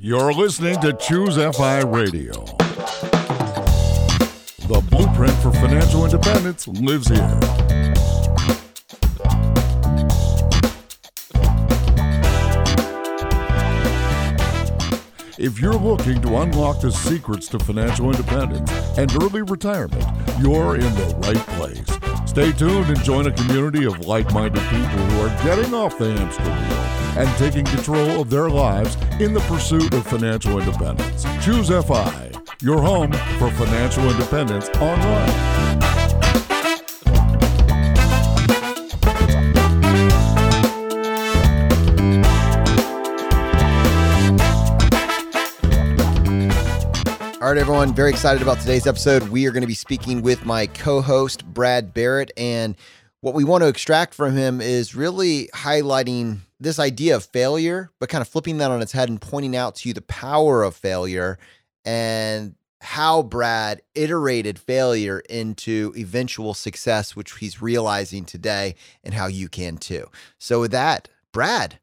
You're listening to Choose FI Radio. The blueprint for financial independence lives here. If you're looking to unlock the secrets to financial independence and early retirement, you're in the right place. Stay tuned and join a community of like minded people who are getting off the hamster wheel and taking control of their lives in the pursuit of financial independence. Choose FI, your home for financial independence online. Everyone, very excited about today's episode. We are going to be speaking with my co host, Brad Barrett. And what we want to extract from him is really highlighting this idea of failure, but kind of flipping that on its head and pointing out to you the power of failure and how Brad iterated failure into eventual success, which he's realizing today, and how you can too. So, with that, Brad,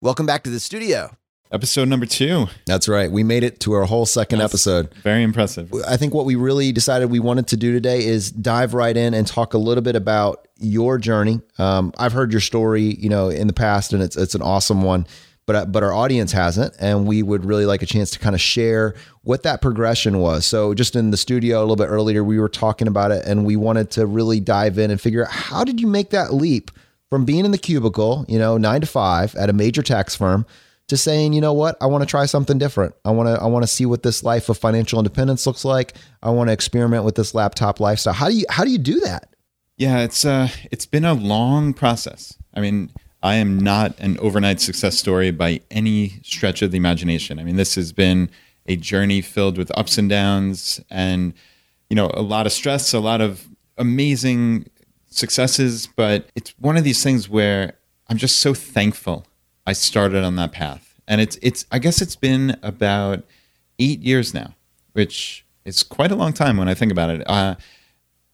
welcome back to the studio. Episode number two. That's right. We made it to our whole second That's episode. Very impressive. I think what we really decided we wanted to do today is dive right in and talk a little bit about your journey. Um, I've heard your story, you know, in the past, and it's it's an awesome one. But, but our audience hasn't, and we would really like a chance to kind of share what that progression was. So, just in the studio a little bit earlier, we were talking about it, and we wanted to really dive in and figure out how did you make that leap from being in the cubicle, you know, nine to five at a major tax firm, to saying, you know what, I want to try something different. I want to I want to see what this life of financial independence looks like. I want to experiment with this laptop lifestyle. How do you how do you do that? Yeah, it's uh it's been a long process. I mean, I am not an overnight success story by any stretch of the imagination. I mean, this has been a journey filled with ups and downs and you know, a lot of stress, a lot of amazing successes, but it's one of these things where I'm just so thankful I started on that path. And it's it's I guess it's been about eight years now, which is quite a long time when I think about it. Uh,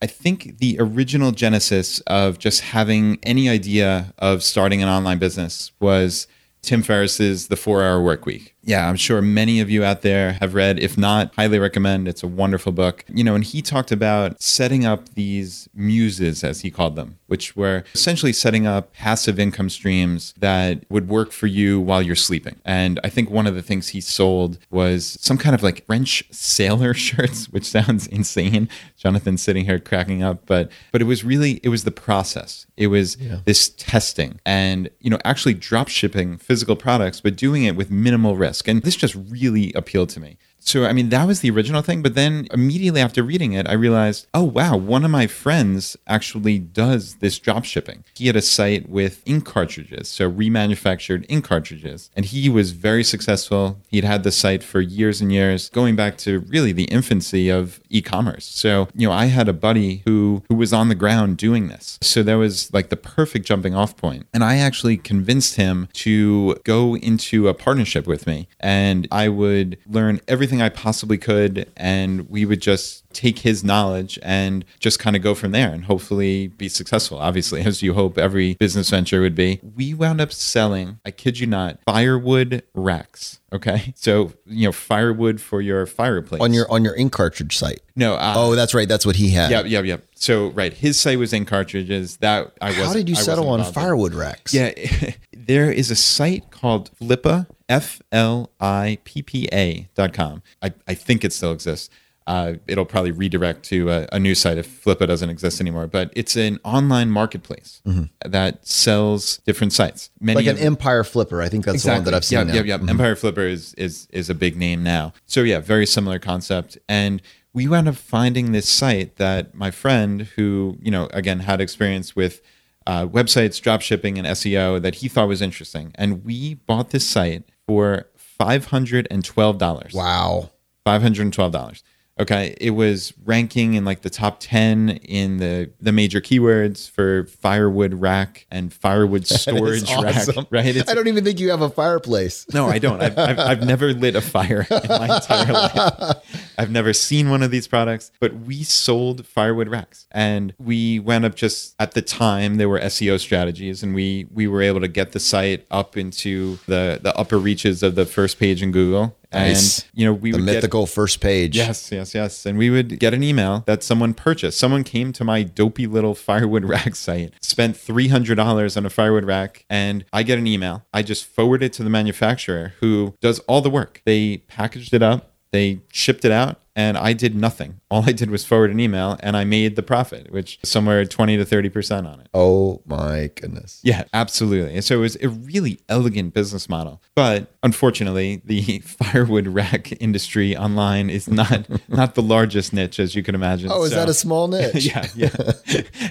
I think the original genesis of just having any idea of starting an online business was Tim Ferriss's The Four Hour Work Week. Yeah, I'm sure many of you out there have read. If not, highly recommend. It's a wonderful book. You know, and he talked about setting up these muses, as he called them, which were essentially setting up passive income streams that would work for you while you're sleeping. And I think one of the things he sold was some kind of like French sailor shirts, which sounds insane. Jonathan's sitting here cracking up, but but it was really it was the process. It was yeah. this testing and you know actually drop shipping physical products, but doing it with minimal risk risk. And this just really appealed to me. So, I mean, that was the original thing. But then immediately after reading it, I realized, oh, wow, one of my friends actually does this drop shipping. He had a site with ink cartridges, so remanufactured ink cartridges. And he was very successful. He'd had the site for years and years, going back to really the infancy of e commerce. So, you know, I had a buddy who, who was on the ground doing this. So that was like the perfect jumping off point. And I actually convinced him to go into a partnership with me. And I would learn everything everything I possibly could, and we would just take his knowledge and just kind of go from there and hopefully be successful. Obviously, as you hope every business venture would be. We wound up selling, I kid you not, firewood racks. Okay, so you know firewood for your fireplace on your on your ink cartridge site. No, uh, oh, that's right. That's what he had. Yep, yep, yep. So right, his site was ink cartridges. That I was. How did you settle on firewood racks? Yeah, there is a site called Flippa F L I P P A dot com. I, I think it still exists. Uh, it'll probably redirect to a, a, new site if Flippa doesn't exist anymore. But it's an online marketplace mm-hmm. that sells different sites. Many like an Empire Flipper. I think that's exactly. the one that I've seen. Yeah, now. yeah, yeah. Mm-hmm. Empire Flipper is is is a big name now. So yeah, very similar concept. And we wound up finding this site that my friend, who you know again had experience with uh, websites, drop shipping, and SEO, that he thought was interesting, and we bought this site for $512. Wow. $512. Okay. It was ranking in like the top 10 in the, the major keywords for firewood rack and firewood storage awesome. rack. Right. It's, I don't even think you have a fireplace. no, I don't. I've, I've, I've never lit a fire in my entire life. I've never seen one of these products, but we sold firewood racks and we went up just at the time there were SEO strategies and we, we were able to get the site up into the, the upper reaches of the first page in Google. Nice. And, you know, we The would get, mythical first page. Yes, yes, yes. And we would get an email that someone purchased. Someone came to my dopey little firewood rack site, spent $300 on a firewood rack, and I get an email. I just forward it to the manufacturer who does all the work. They packaged it up, they shipped it out, and I did nothing. All I did was forward an email and I made the profit, which somewhere 20 to 30% on it. Oh my goodness. Yeah, absolutely. And so it was a really elegant business model. But unfortunately, the firewood rack industry online is not not the largest niche as you can imagine. Oh, is So- that a small niche? yeah, yeah.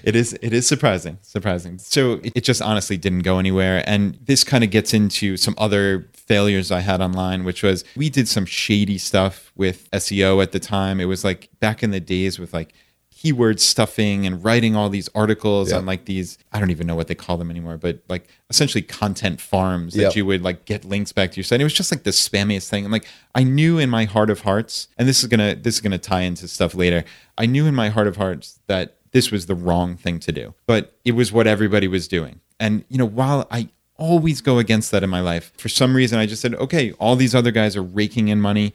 it is it is surprising. Surprising. So it, it just honestly didn't go anywhere. And this kind of gets into some other failures I had online, which was we did some shady stuff with SEO at the time. It was like back in the days with like keyword stuffing and writing all these articles Yep. on like these I don't even know what they call them anymore, but like essentially content farms that you would like get links back to your site. It was just like the spammiest thing. And like I knew in my heart of hearts, and this is gonna this is gonna tie into stuff later. I knew in my heart of hearts that this was the wrong thing to do. But it was what everybody was doing. And you know, while I always go against that in my life, for some reason I just said, okay, all these other guys are raking in money.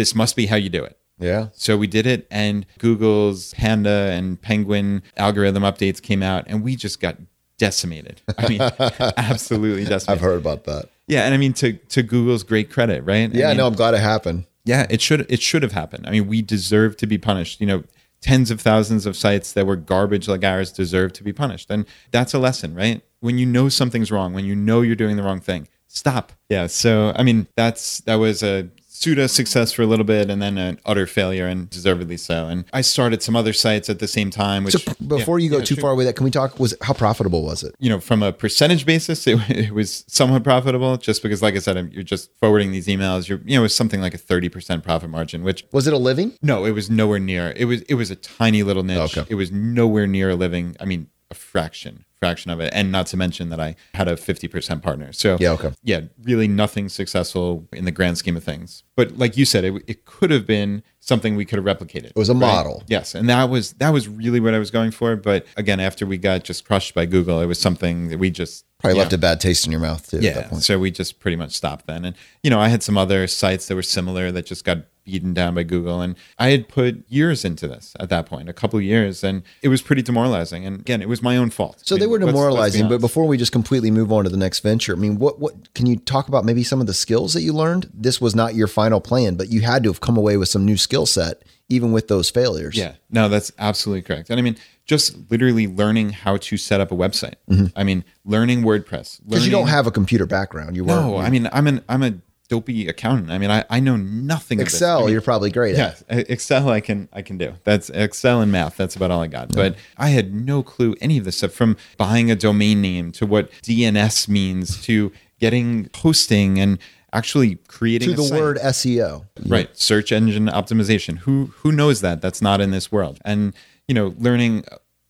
This must be how you do it. Yeah. So we did it, and Google's Panda and Penguin algorithm updates came out, and we just got decimated. I mean, absolutely decimated. I've heard about that. Yeah, and I mean to to Google's great credit, right? I Yeah, mean, no, I'm glad it happened. yeah, it should it should have happened. I mean, we deserve to be punished. You know, tens of thousands of sites that were garbage like ours deserve to be punished, and that's a lesson, right? When you know something's wrong, when you know you're doing the wrong thing, stop. Yeah. So I mean, that's that was a pseudo success for a little bit, and then an utter failure, and deservedly so. And I started some other sites at the same time. Which So before yeah, you go yeah, too sure far with that, can we talk? Was how profitable was it? you know, from a percentage basis, it, it was somewhat profitable just because, like I said, you're just forwarding these emails. You're, you know, it was something like a 30% profit margin, which Was it a living? no, it was nowhere near. It was, it was a tiny little niche. Okay. It was nowhere near a living. I mean, a fraction, fraction of it. And not to mention that I had a 50% partner. So Yeah, okay. yeah, really nothing successful in the grand scheme of things. But like you said, it, it could have been something we could have replicated. It was a model. Yes, and that was that was really what I was going for. But again, after we got just crushed by Google, it was something that we just Probably yeah. left a bad taste in your mouth too. At Yeah, that point. so we just pretty much stopped then. And you know, I had some other sites that were similar that just got beaten down by Google, and I had put years into this at that point, a couple of years, and it was pretty demoralizing. And again, it was my own fault. So I they mean, were let's- let's be demoralizing, but before we just completely move on to the next venture, I mean, what what can you talk about maybe some of the skills that you learned? This was not your final plan, but you had to have come away with some new skill set even with those failures. Yeah, no, that's absolutely correct. And I mean, just literally learning how to set up a website. Mm-hmm. I mean, learning WordPress. Because you don't have a computer background. You weren't. No, I mean, I'm an I'm a dopey accountant. I mean, I, I know nothing of. Excel, I mean, you're probably great at. Yeah, Excel I can I can do. That's Excel and math. That's about all I got. But I had no clue any of this stuff from buying a domain name to what DNS means to getting hosting and actually creating To the site. word SEO. right search engine optimization. Who who knows that? That's not in this world. And you know, learning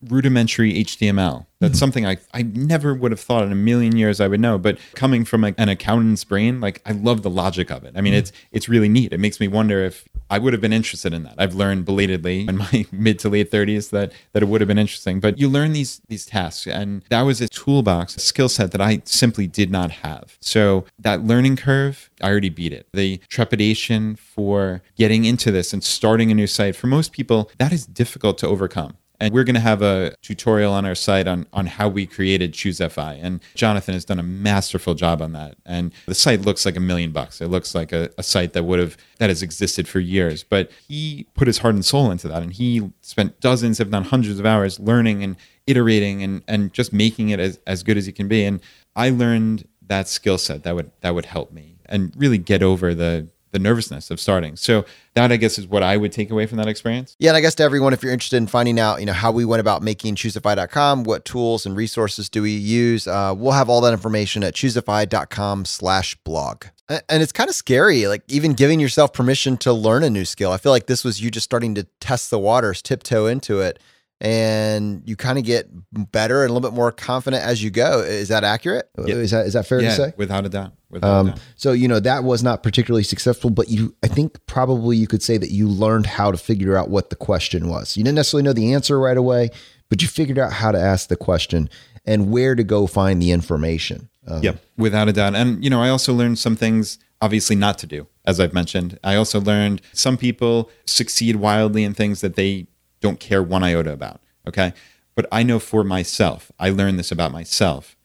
rudimentary HTML. That's mm-hmm. something I, I never would have thought in a million years I would know. But coming from a, an accountant's brain, like I love the logic of it. I mean, mm-hmm. it's it's really neat. It makes me wonder if I would have been interested in that. I've learned belatedly in my mid to late 30s that that it would have been interesting. But you learn these these tasks, and that was a toolbox, a skill set that I simply did not have. So that learning curve, I already beat it. The trepidation for getting into this and starting a new site for most people, that is difficult to overcome. And we're going to have a tutorial on our site on, on how we created ChooseFI. And Jonathan has done a masterful job on that. And the site looks like a million bucks. It looks like a, a site that would have, that has existed for years. But he put his heart and soul into that. And he spent dozens, if not hundreds of hours learning and iterating and, and just making it as, as good as he can be. And I learned that skill set that would, that would help me and really get over the, the nervousness of starting. So that I guess is what I would take away from that experience. Yeah, and I guess to everyone, if you're interested in finding out, you know, how we went about making choosefi.com, what tools and resources do we use, uh, we'll have all that information at choosefi.com slash blog. And it's kind of scary, like even giving yourself permission to learn a new skill. I feel like this was you just starting to test the waters, tiptoe into it, and you kind of get better and a little bit more confident as you go. Is that accurate? Yeah. Is that is that fair yeah, to say? without a doubt. Without a Um, doubt. so you know that was not particularly successful, but you, I think probably you could say that you learned how to figure out what the question was. You didn't necessarily know the answer right away, but you figured out how to ask the question and where to go find the information. Um, Yep, without a doubt. And you know, I also learned some things obviously not to do, as I've mentioned. I also learned some people succeed wildly in things that they don't care one iota about. Okay. But I know for myself, I learned this about myself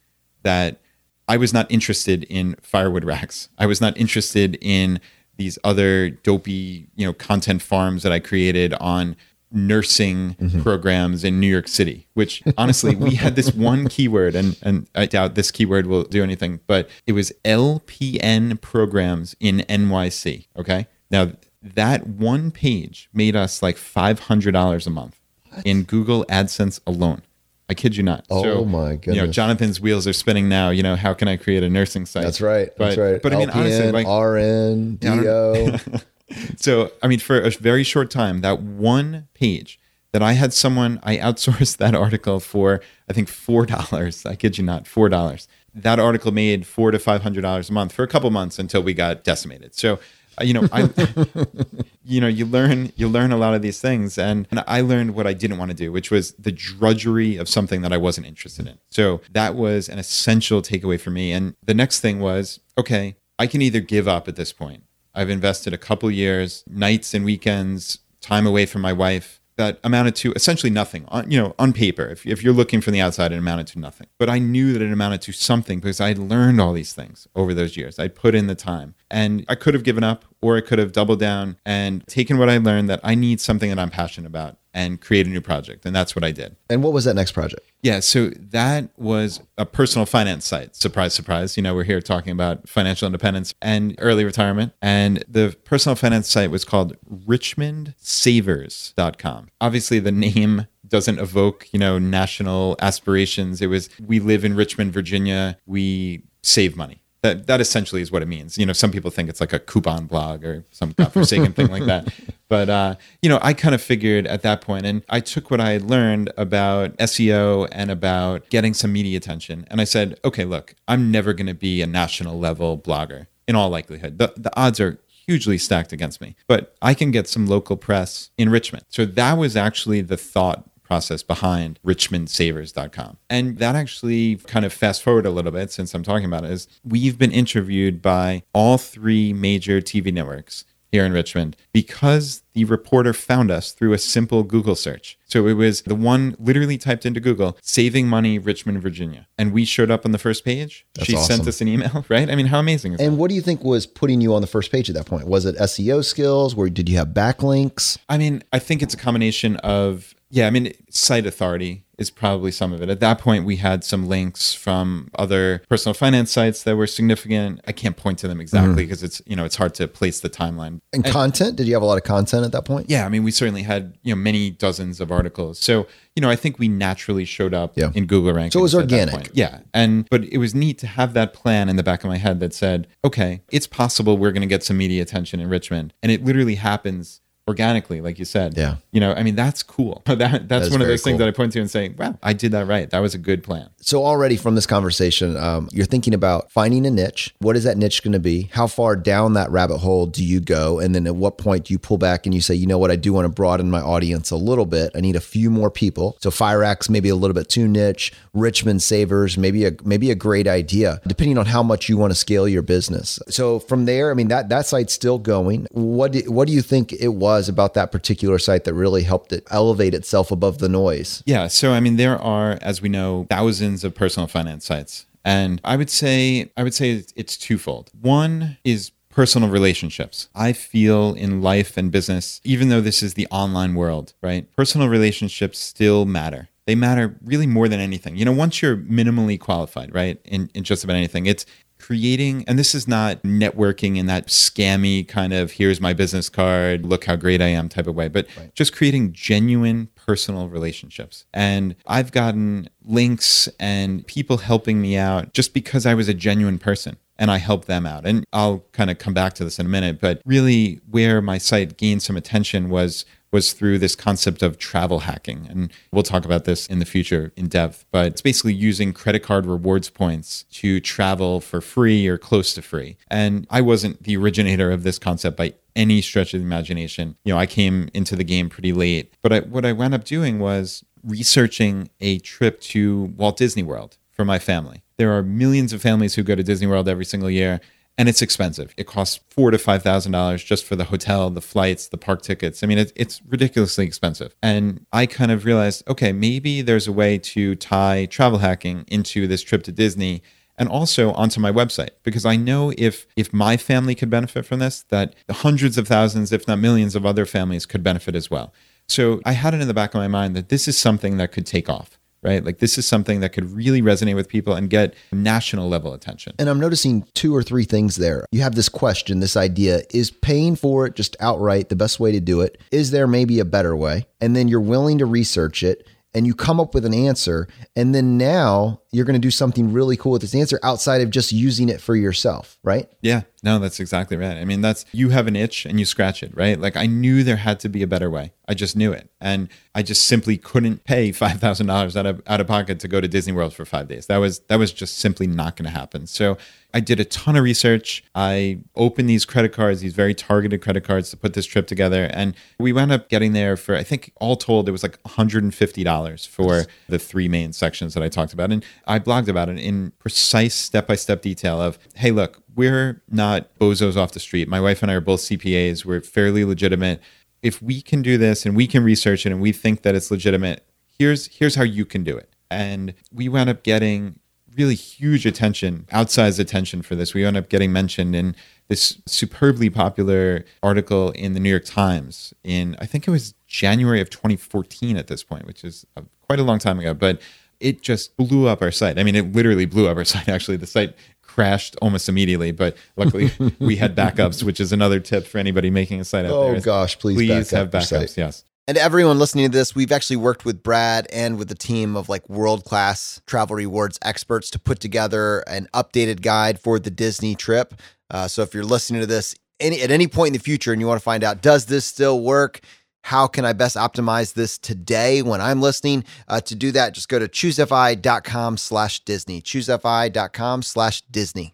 that I was not interested in firewood racks. I was not interested in these other dopey, you know, content farms that I created on nursing mm-hmm. programs in New York City, which honestly, we had this one keyword and and I doubt this keyword will do anything, but it was LPN programs in NYC, okay? Now, that one page made us like $500 a month in Google AdSense alone. I kid you not. Oh my goodness! You know. Jonathan's wheels are spinning now. You know, how can I create a nursing site? That's right. But, that's right. But I mean, honestly, like, RN, DO. so I mean, for a very short time, that one page that I had someone, I outsourced that article for I think four dollars. I kid you not, four dollars. That article made four to five hundred dollars a month for a couple months until we got decimated. So. You know, I, you know, you learn you learn a lot of these things, and, and I learned what I didn't want to do, which was the drudgery of something that I wasn't interested in. So that was an essential takeaway for me. And the next thing was, okay, I can either give up at this point. I've invested a couple years, nights and weekends, time away from my wife that amounted to essentially nothing on you know on paper if, if you're looking from the outside it amounted to nothing but i knew that it amounted to something because i had learned all these things over those years i put in the time and i could have given up or i could have doubled down and taken what i learned that i need something that i'm passionate about and create a new project and that's what i did and what was that next project? yeah, so that was a personal finance site. Surprise, surprise. You know, we're here talking about financial independence and early retirement. And the personal finance site was called richmondsavers.com. Obviously, the name doesn't evoke, you know, national aspirations. It was, we live in Richmond, Virginia. We save money. That, that essentially is what it means. You know, some people think it's like a coupon blog or some godforsaken thing like that. But, uh, you know, I kind of figured at that point, and I took what I had learned about SEO and about getting some media attention. And I said, okay, look, I'm never going to be a national level blogger in all likelihood. The, the odds are hugely stacked against me, but I can get some local press in Richmond. So that was actually the thought process behind richmondsavers.com. And that actually kind of fast forward a little bit since I'm talking about it is we've been interviewed by all three major TV networks here in Richmond because the reporter found us through a simple Google search. So it was the one literally typed into Google, saving money Richmond, Virginia. And we showed up on the first page. That's she sent us an email, right? I mean, how amazing is that? And what do you think was putting you on the first page at that point? Was it SEO skills? Where did you have backlinks? I mean, I think it's a combination of yeah, I mean, site authority is probably some of it. At that point, we had some links from other personal finance sites that were significant. I can't point to them exactly mm-hmm. because it's you know it's hard to place the timeline. And content? Did you have a lot of content at that point? Yeah, I mean, we certainly had you know many dozens of articles. So you know, I think we naturally showed up Yeah. in Google rankings. So it was organic. Yeah, and but it was neat to have that plan in the back of my head that said, okay, it's possible we're going to get some media attention in Richmond, and it literally happens organically, like you said. Yeah. You know, I mean, that's cool. That that's is one of those things that I point to and say, wow, I did that right. That was a good plan. So already from this conversation, um, you're thinking about finding a niche. What is that niche going to be? How far down that rabbit hole do you go? And then at what point do you pull back and you say, you know what, I do want to broaden my audience a little bit. I need a few more people. So Fire Axe maybe a little bit too niche. Richmond Savers maybe a maybe a great idea, depending on how much you want to scale your business. So from there, I mean that that site's still going. What do, what do you think it was about that particular site that really helped it elevate itself above the noise? Yeah. So, I mean, there are, as we know, thousands of personal finance sites. And I would say, I would say it's- it's twofold. One is personal relationships. I feel in life and business, even though this is the online world, right? Personal relationships still matter. they matter really more than anything. You know, once you're minimally qualified, right, in, in just about anything, it's creating, and this is not networking in that scammy kind of here's my business card, look how great I am type of way, but right. just creating genuine personal relationships. And I've gotten links and people helping me out just because I was a genuine person and I helped them out. And I'll kind of come back to this in a minute, but really where my site gained some attention was was through this concept of travel hacking. And we'll talk about this in the future in depth, but it's basically using credit card rewards points to travel for free or close to free. And I wasn't the originator of this concept by any stretch of the imagination. You know, I came into the game pretty late, but I, what I wound up doing was researching a trip to Walt Disney World for my family. There are millions of families who go to Disney World every single year and it's expensive. It costs four to five thousand dollars just for the hotel, the flights, the park tickets. I mean, it, it's ridiculously expensive. And I kind of realized, okay, maybe there's a way to tie travel hacking into this trip to Disney and also onto my website because I know if if my family could benefit from this, that hundreds of thousands, if not millions, of other families could benefit as well. So I had it in the back of my mind that this is something that could take off right? Like this is something that could really resonate with people and get national level attention. And I'm noticing two or three things there. You have this question, this idea is paying for it just outright the best way to do it? Is there maybe a better way? And then you're willing to research it and you come up with an answer and then now you're going to do something really cool with this answer outside of just using it for yourself right? Yeah no that's exactly right. I mean that's you have an itch and you scratch it right? Like i knew there had to be a better way. I just knew it. And i just simply couldn't pay $5000 out of out of pocket to go to disney world for five days. That was that was just simply not going to happen. So I did a ton of research. I opened these credit cards, these very targeted credit cards to put this trip together. And we wound up getting there for, I think, all told, it was like $150 for the three main sections that I talked about. And I blogged about it in precise step by step detail of, hey, look, we're not bozos off the street. My wife and I are both CPAs. We're fairly legitimate. If we can do this and we can research it and we think that it's legitimate, here's here's how you can do it. And we wound up getting really huge attention, outsized attention for this. We wound up getting mentioned in this superbly popular article in the New York Times in, I think it was January of 2014 at this point, which is uh, quite a long time ago, but it just blew up our site. I mean, it literally blew up our site. Actually, the site crashed almost immediately, but luckily we had backups, which is another tip for anybody making a site out oh, there. Oh gosh, please, please back have backups. Yes. And everyone listening to this, we've actually worked with Brad and with a team of like world class travel rewards experts to put together an updated guide for the Disney trip. Uh, so if you're listening to this any, at any point in the future and you want to find out, does this still work? How can I best optimize this today when I'm listening? Uh, to do that, just go to choosefi.com slash Disney, choosefi.com slash Disney.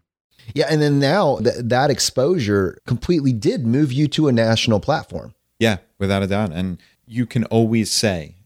Yeah. And then now th- that exposure completely did move you to a national platform. Yeah, without a doubt. And you can always say,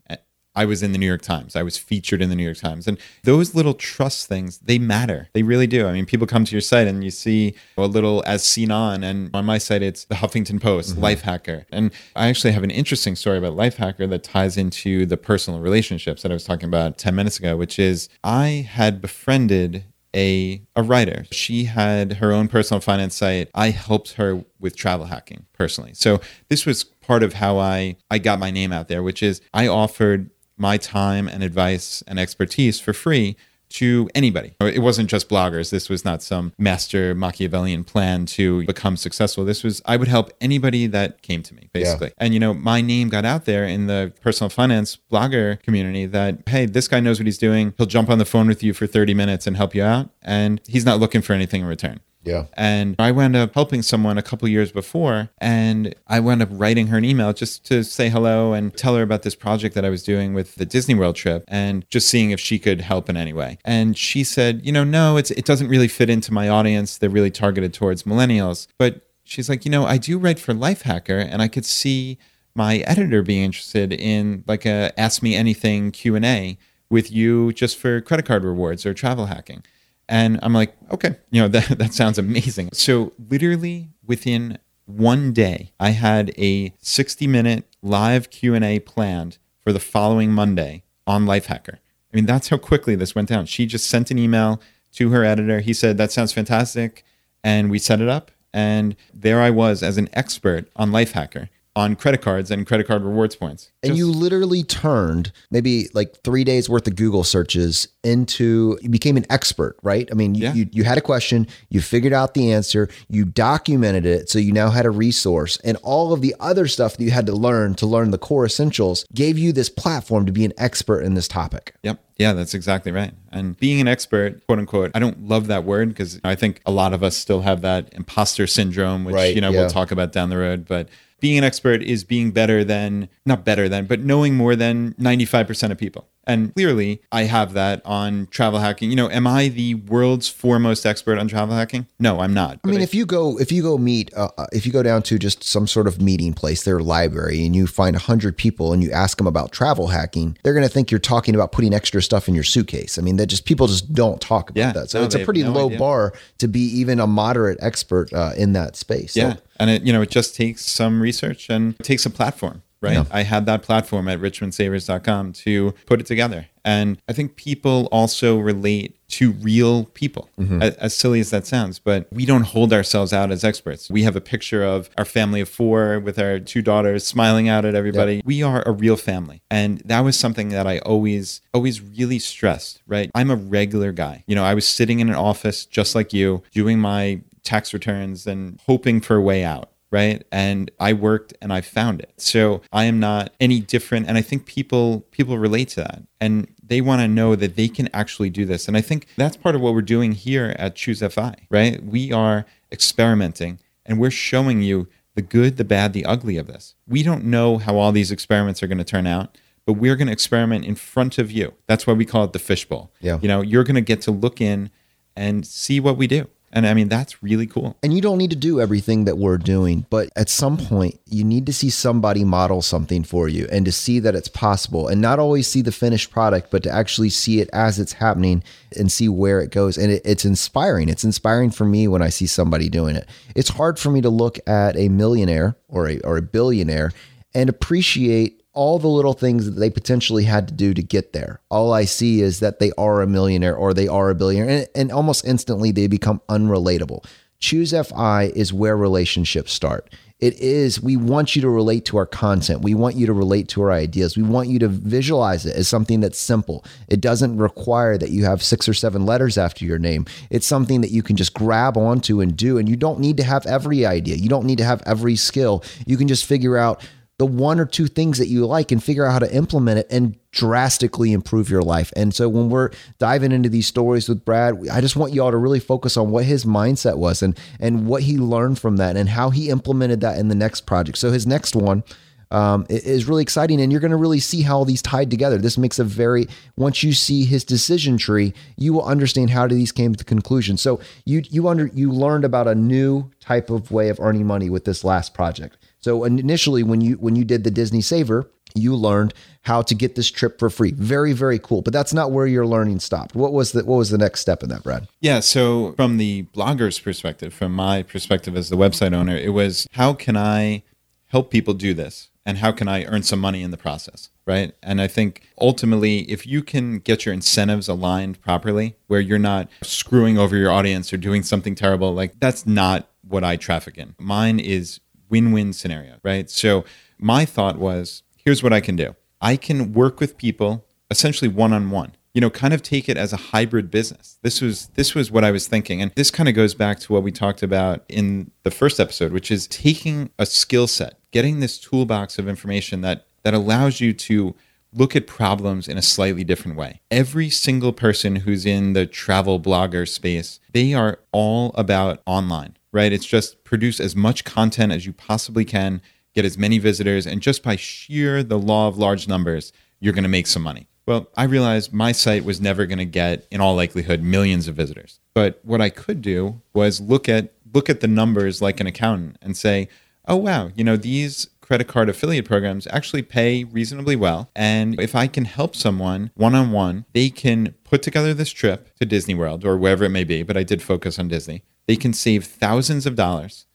I was in the New York Times. I was featured in the New York Times. And those little trust things, they matter. They really do. I mean, people come to your site and you see a little as seen on. And on my site, it's the Huffington Post, mm-hmm. Lifehacker. And I actually have an interesting story about Lifehacker that ties into the personal relationships that I was talking about 10 minutes ago, which is I had befriended a, a writer. She had her own personal finance site. I helped her with travel hacking personally. So this was part of how I, I got my name out there, which is I offered my time and advice and expertise for free to anybody. It wasn't just bloggers. This was not some master Machiavellian plan to become successful. This was, I would help anybody that came to me, basically. Yeah. And, you know, my name got out there in the personal finance blogger community that, hey, this guy knows what he's doing. He'll jump on the phone with you for 30 minutes and help you out. And he's not looking for anything in return. Yeah. And I wound up helping someone a couple years before, and I wound up writing her an email just to say hello and tell her about this project that I was doing with the Disney World trip and just seeing if she could help in any way. And she said, you know, no, it's it doesn't really fit into my audience. They're really targeted towards millennials. But she's like, you know, I do write for Lifehacker, and I could see my editor being interested in like a ask me anything Q&A with you just for credit card rewards or travel hacking. And I'm like, okay, you know, that, that sounds amazing. So literally within one day, I had a 60 minute live Q&A planned for the following Monday on Lifehacker. I mean, that's how quickly this went down. She just sent an email to her editor. He said, that sounds fantastic. And we set it up. And there I was as an expert on Lifehacker on credit cards and credit card rewards points. And you literally turned maybe like three days worth of Google searches into you became an expert, right? I mean, you, Yeah. you, you had a question, you figured out the answer, you documented it, so you now had a resource, and all of the other stuff that you had to learn to learn the core essentials gave you this platform to be an expert in this topic. Yep. Yeah, that's exactly right. And being an expert, quote unquote, I don't love that word because I think a lot of us still have that imposter syndrome, which, Right, you know, yeah. we'll talk about down the road. But being an expert is being better than, not better than, but knowing more than 95% of people. And clearly, I have that on travel hacking. You know, am I the world's foremost expert on travel hacking? No, I'm not. I mean, if you go if you go meet uh, uh, if you go down to just some sort of meeting place, their library, and you find a hundred people and you ask them about travel hacking, they're going to think you're talking about putting extra stuff in your suitcase. I mean, that just people just don't talk about Yeah, that. So no, it's a pretty no low idea. bar to be even a moderate expert uh, in that space. So- Yeah. And it, you know, it just takes some research and it takes a platform, right? I had that platform at richmondsavers.com to put it together. And I think people also relate to real people, mm-hmm. as, as silly as that sounds, but we don't hold ourselves out as experts. We have a picture of our family of four with our two daughters smiling out at everybody. We are a real family. And that was something that I always, always really stressed, right? I'm a regular guy. You know, I was sitting in an office just like you, doing my tax returns and hoping for a way out right? And i worked and i found it. So i am not any different and i think people people relate to that and they want to know that they can actually do this and i think that's part of what we're doing here at choose fi right? We are experimenting and we're showing you the good the bad the ugly of this. We don't know how all these experiments are going to turn out but we're going to experiment in front of you. That's why we call it the fishbowl. Yeah. you know you're going to get to look in and see what we do and i mean that's really cool And you don't need to do everything that we're doing, but at some point, you need to see somebody model something for you and to see that it's possible and not always see the finished product, but to actually see it as it's happening and see where it goes. And it, it's inspiring. It's inspiring for me when I see somebody doing it. It's hard for me to look at a millionaire or a, or a billionaire and appreciate all the little things that they potentially had to do to get there. All I see is that they are a millionaire or they are a billionaire, and, and almost instantly they become unrelatable. Choose FI is where relationships start. It is, we want you to relate to our content. We want you to relate to our ideas. We want you to visualize it as something that's simple. It doesn't require that you have six or seven letters after your name. It's something that you can just grab onto and do. And you don't need to have every idea, you don't need to have every skill. You can just figure out the one or two things that you like and figure out how to implement it and drastically improve your life. And so when we're diving into these stories with Brad, I just want you all to really focus on what his mindset was and and what he learned from that and how he implemented that in the next project. So his next one um, is really exciting, and you're going to really see how all these tied together. This makes a very once you see his decision tree, you will understand how these came to the conclusion. So you you under you learned about a new type of way of earning money with this last project. So initially, when you when you did the Disney Saver, you learned how to get this trip for free. Very very cool. But that's not where your learning stopped. What was the what was the next step in that, Brad? Yeah. So, from the blogger's perspective, from my perspective as the website owner, it was how can I help people do this? And how can I earn some money in the process? Right. And I think ultimately, if you can get your incentives aligned properly, where you're not screwing over your audience or doing something terrible, like that's not what I traffic in. Mine is win win scenario. Right. So, my thought was here's what I can do I can work with people essentially one on one you know kind of take it as a hybrid business this was this was what i was thinking and this kind of goes back to what we talked about in the first episode which is taking a skill set getting this toolbox of information that that allows you to look at problems in a slightly different way every single person who's in the travel blogger space they are all about online right it's just produce as much content as you possibly can get as many visitors and just by sheer the law of large numbers you're going to make some money well, I realized my site was never going to get, in all likelihood, millions of visitors. But what I could do was look at look at the numbers like an accountant and say, "Oh wow, you know these credit card affiliate programs actually pay reasonably well, and if I can help someone one on one, they can put together this trip to Disney World or wherever it may be. But I did focus on Disney. They can save thousands of dollars."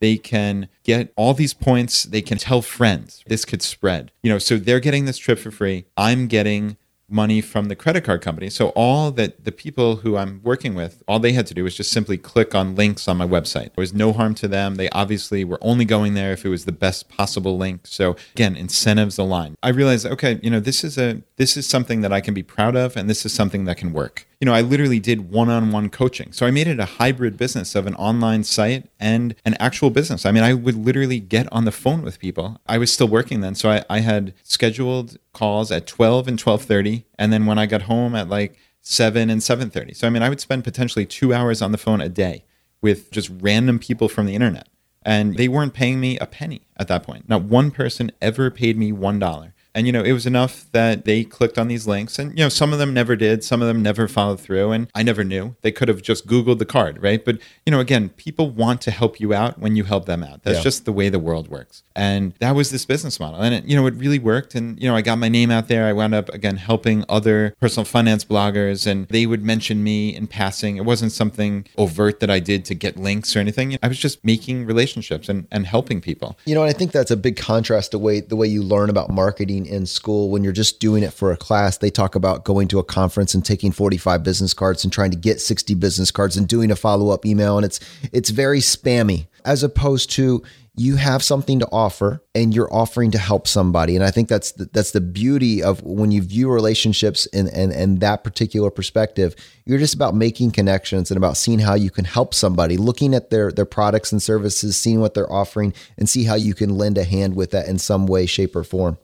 they can get all these points they can tell friends this could spread you know so they're getting this trip for free i'm getting money from the credit card company. So all that the people who I'm working with, all they had to do was just simply click on links on my website. There was no harm to them. They obviously were only going there if it was the best possible link. So again, incentives align. I realized, okay, you know, this is a this is something that I can be proud of and this is something that can work you know, I literally did one on one coaching. So I made it a hybrid business of an online site and an actual business. I mean, I would literally get on the phone with people. I was still working then. So I, I had scheduled calls at 12 and 1230. And then when I got home at like 7 and 730. So I mean, I would spend potentially two hours on the phone a day with just random people from the internet. And they weren't paying me a penny at that point. Not one person ever paid me $1. And you know, it was enough that they clicked on these links, and you know, some of them never did, some of them never followed through, and I never knew. They could have just Googled the card, right? But you know, again, people want to help you out when you help them out. That's yeah. just the way the world works, and that was this business model, and it, you know, it really worked. And you know, I got my name out there. I wound up again helping other personal finance bloggers, and they would mention me in passing. It wasn't something overt that I did to get links or anything. I was just making relationships and and helping people. You know, and I think that's a big contrast to way the way you learn about marketing in school when you're just doing it for a class they talk about going to a conference and taking 45 business cards and trying to get 60 business cards and doing a follow-up email and it's it's very spammy. As opposed to you have something to offer and you're offering to help somebody and i think that's the, that's the beauty of when you view relationships in and and that particular perspective you're just about making connections and about seeing how you can help somebody looking at their their products and services seeing what they're offering and see how you can lend a hand with that in some way shape or form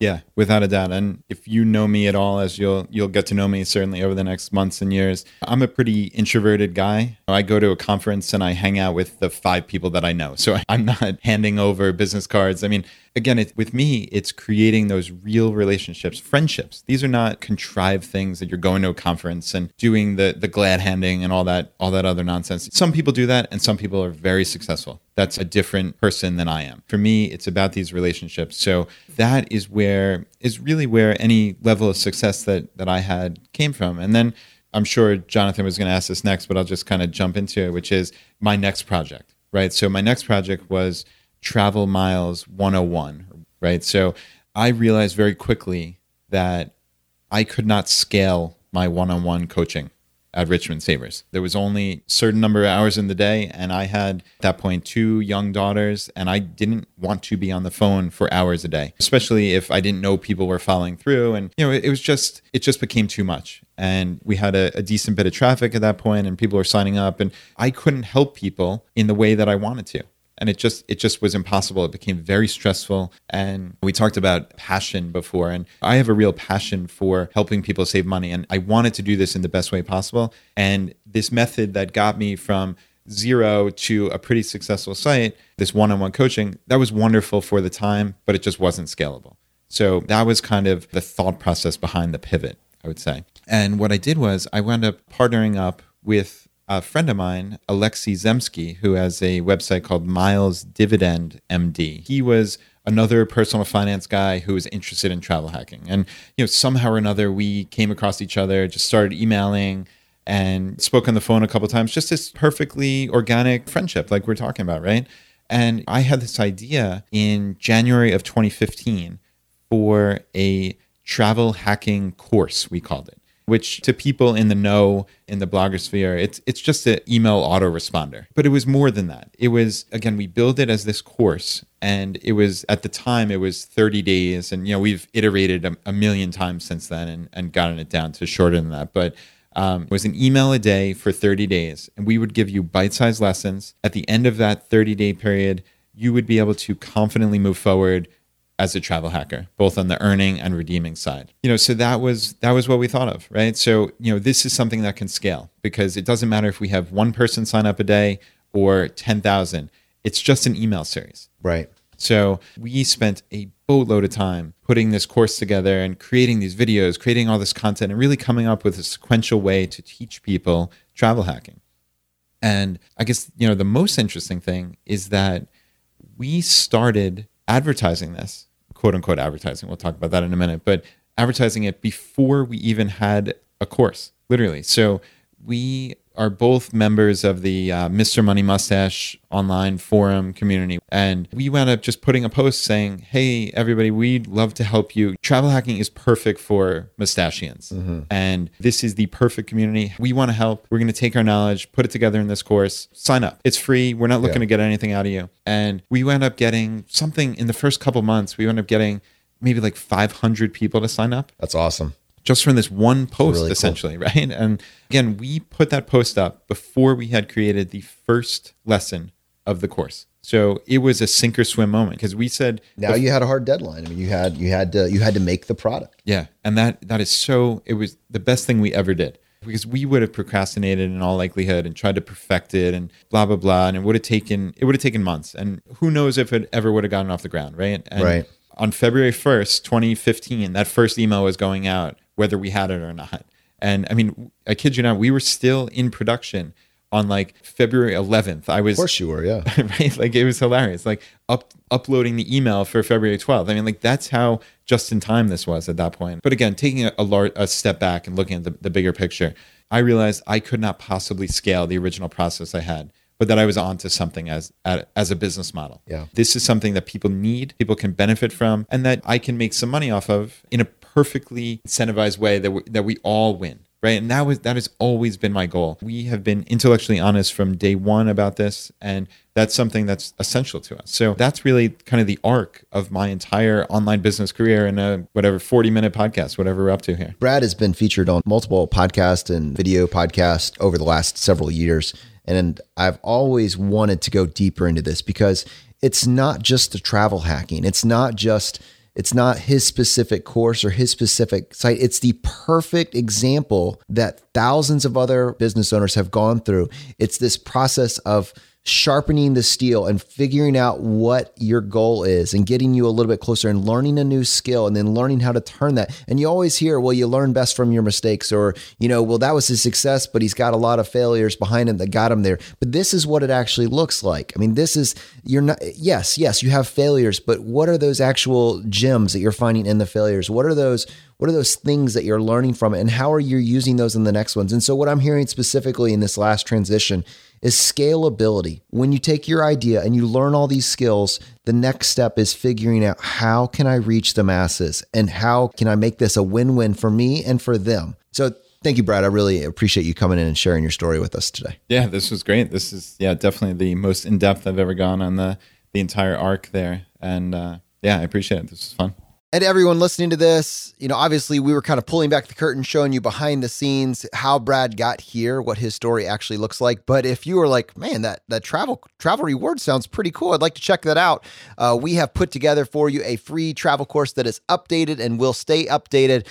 yeah, without a doubt. And if you know me at all, as you'll you'll get to know me certainly over the next months and years, I'm a pretty introverted guy. I go to a conference and I hang out with the five people that I know. So I'm not handing over business cards. I mean, again, it, with me, it's creating those real relationships, friendships. These are not contrived things that you're going to a conference and doing the the glad handing and all that all that other nonsense. Some people do that, and some people are very successful. That's a different person than I am. For me, it's about these relationships. So that is where is really where any level of success that that I had came from, and then. I'm sure Jonathan was going to ask this next, but I'll just kind of jump into it, which is my next project, right? So my next project was Travel Miles 101, right? So I realized very quickly that I could not scale my one on one coaching at Richmond Savers. There was only certain number of hours in the day, and I had at that point two young daughters, and I didn't want to be on the phone for hours a day, especially if I didn't know people were following through. And you know, it, it was just it just became too much. And we had a, a decent bit of traffic at that point, and people were signing up, and I couldn't help people in the way that I wanted to and it just it just was impossible. It became very stressful. And we talked about passion before. And i have a real passion for helping people save money. And i wanted to do this in the best way possible. And this method that got me from zero to a pretty successful site this one-on-one coaching that was wonderful for the time but it just wasn't scalable. So that was kind of the thought process behind the pivot i would say. And what i did was i wound up partnering up with a friend of mine, Alexei Zemsky, who has a website called Miles Dividend MD. He was another personal finance guy who was interested in travel hacking. And you know, somehow or another we came across each other, just started emailing and spoke on the phone a couple times, just this perfectly organic friendship like we're talking about, right? And I had this idea in January of 2015 for a travel hacking course, we called it which to people in the know in the blogosphere, it's it's just an email autoresponder. But it was more than that. It was again, we built it as this course, and it was at the time it was 30 days, and you know we've iterated a, a million times since then and, and gotten it down to shorter than that. But um, it was an email a day for 30 days, and we would give you bite-sized lessons. At the end of that 30-day period, you would be able to confidently move forward as a travel hacker, both on the earning and redeeming side. You know, so that was that was what we thought of, right? So, you know, this is something that can scale because it doesn't matter if we have one person sign up a day or 10,000. It's just an email series. Right. So, we spent a boatload of time putting this course together and creating these videos, creating all this content and really coming up with a sequential way to teach people travel hacking. And I guess, you know, the most interesting thing is that we started advertising this quote unquote advertising. We'll talk about that in a minute, but advertising it before we even had a course, literally. So we are both members of the uh, Mr. Money Mustache online forum community. And we wound up just putting a post saying, Hey, everybody, we'd love to help you. Travel hacking is perfect for mustachians. And this is the perfect community. We want to help. We're going to take our knowledge, put it together in this course, sign up. It's free. We're not looking Yeah. to get anything out of you. And we wound up getting something in the first couple months, we wound up getting maybe like 500 people to sign up That's awesome. Just from this one post Really cool. essentially right and again we put that post up before we had created the first lesson of the course so it was a sink or swim moment because we said Now you had a hard deadline. I mean, you had you had to you had to make the product. yeah and that that is so it was the best thing we ever did because we would have procrastinated in all likelihood and tried to perfect it and blah blah blah and it would have taken it would have taken months and who knows if it ever would have gotten off the ground right and Right. on February 1st 2015 that first email was going out whether we had it or not and I mean I kid you not we were still in production on like February 11th I was Of course you were, yeah. right? Like it was hilarious. Like up uploading the email for February 12th. I mean, like that's how just in time this was at that point. But again, taking a, a, lar- a step back and looking at the, the bigger picture, I realized I could not possibly scale the original process I had, but that I was onto something as as a business model. Yeah. This is something that people need, people can benefit from, and that I can make some money off of in a perfectly incentivized way that we, that we all win right and that was that has always been my goal we have been intellectually honest from day one about this and that's something that's essential to us so that's really kind of the arc of my entire online business career in a whatever 40 minute podcast whatever we're up to here Brad has been featured on multiple podcasts and video podcasts over the last several years. And I've always wanted to go deeper into this because it's not just the travel hacking. It's not just it's not his specific course or his specific site. It's the perfect example that thousands of other business owners have gone through. It's this process of sharpening the steel and figuring out what your goal is and getting you a little bit closer and learning a new skill and then learning how to turn that. And you always hear, well, you learn best from your mistakes, or, you know, well, that was his success, but he's got a lot of failures behind him that got him there. But this is what it actually looks like. I mean, this is, you're not, yes, yes, you have failures, but what are those actual gems that you're finding in the failures? What are those? What are those things that you're learning from it, and how are you using those in the next ones? And so, what I'm hearing specifically in this last transition is scalability. When you take your idea and you learn all these skills, the next step is figuring out how can I reach the masses and how can I make this a win-win for me and for them. So thank you, Brad. I really appreciate you coming in and sharing your story with us today. yeah this was great this is yeah definitely the most in-depth i've ever gone on the the entire arc there and uh yeah i appreciate it this was fun And everyone listening to this, you know, obviously we were kind of pulling back the curtain, showing you behind the scenes how Brad got here, what his story actually looks like. But if you were like, man, that that travel travel reward sounds pretty cool, I'd like to check that out. Uh, we have put together for you a free travel course that is updated and will stay updated.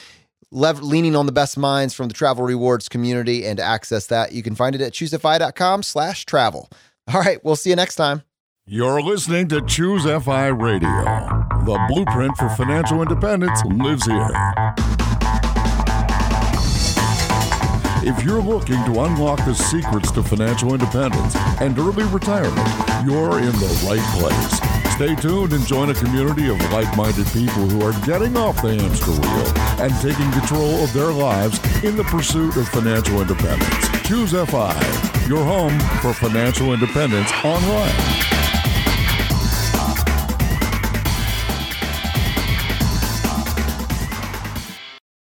Lev- leaning on the best minds from the travel rewards community and to access that you can find it at choosefi.com slash travel all right we'll see you next time You're listening to Choose FI Radio. The blueprint for financial independence lives here. If you're looking to unlock the secrets to financial independence and early retirement, you're in the right place. Stay tuned and join a community of like minded people who are getting off the hamster wheel and taking control of their lives in the pursuit of financial independence. Choose FI, your home for financial independence online.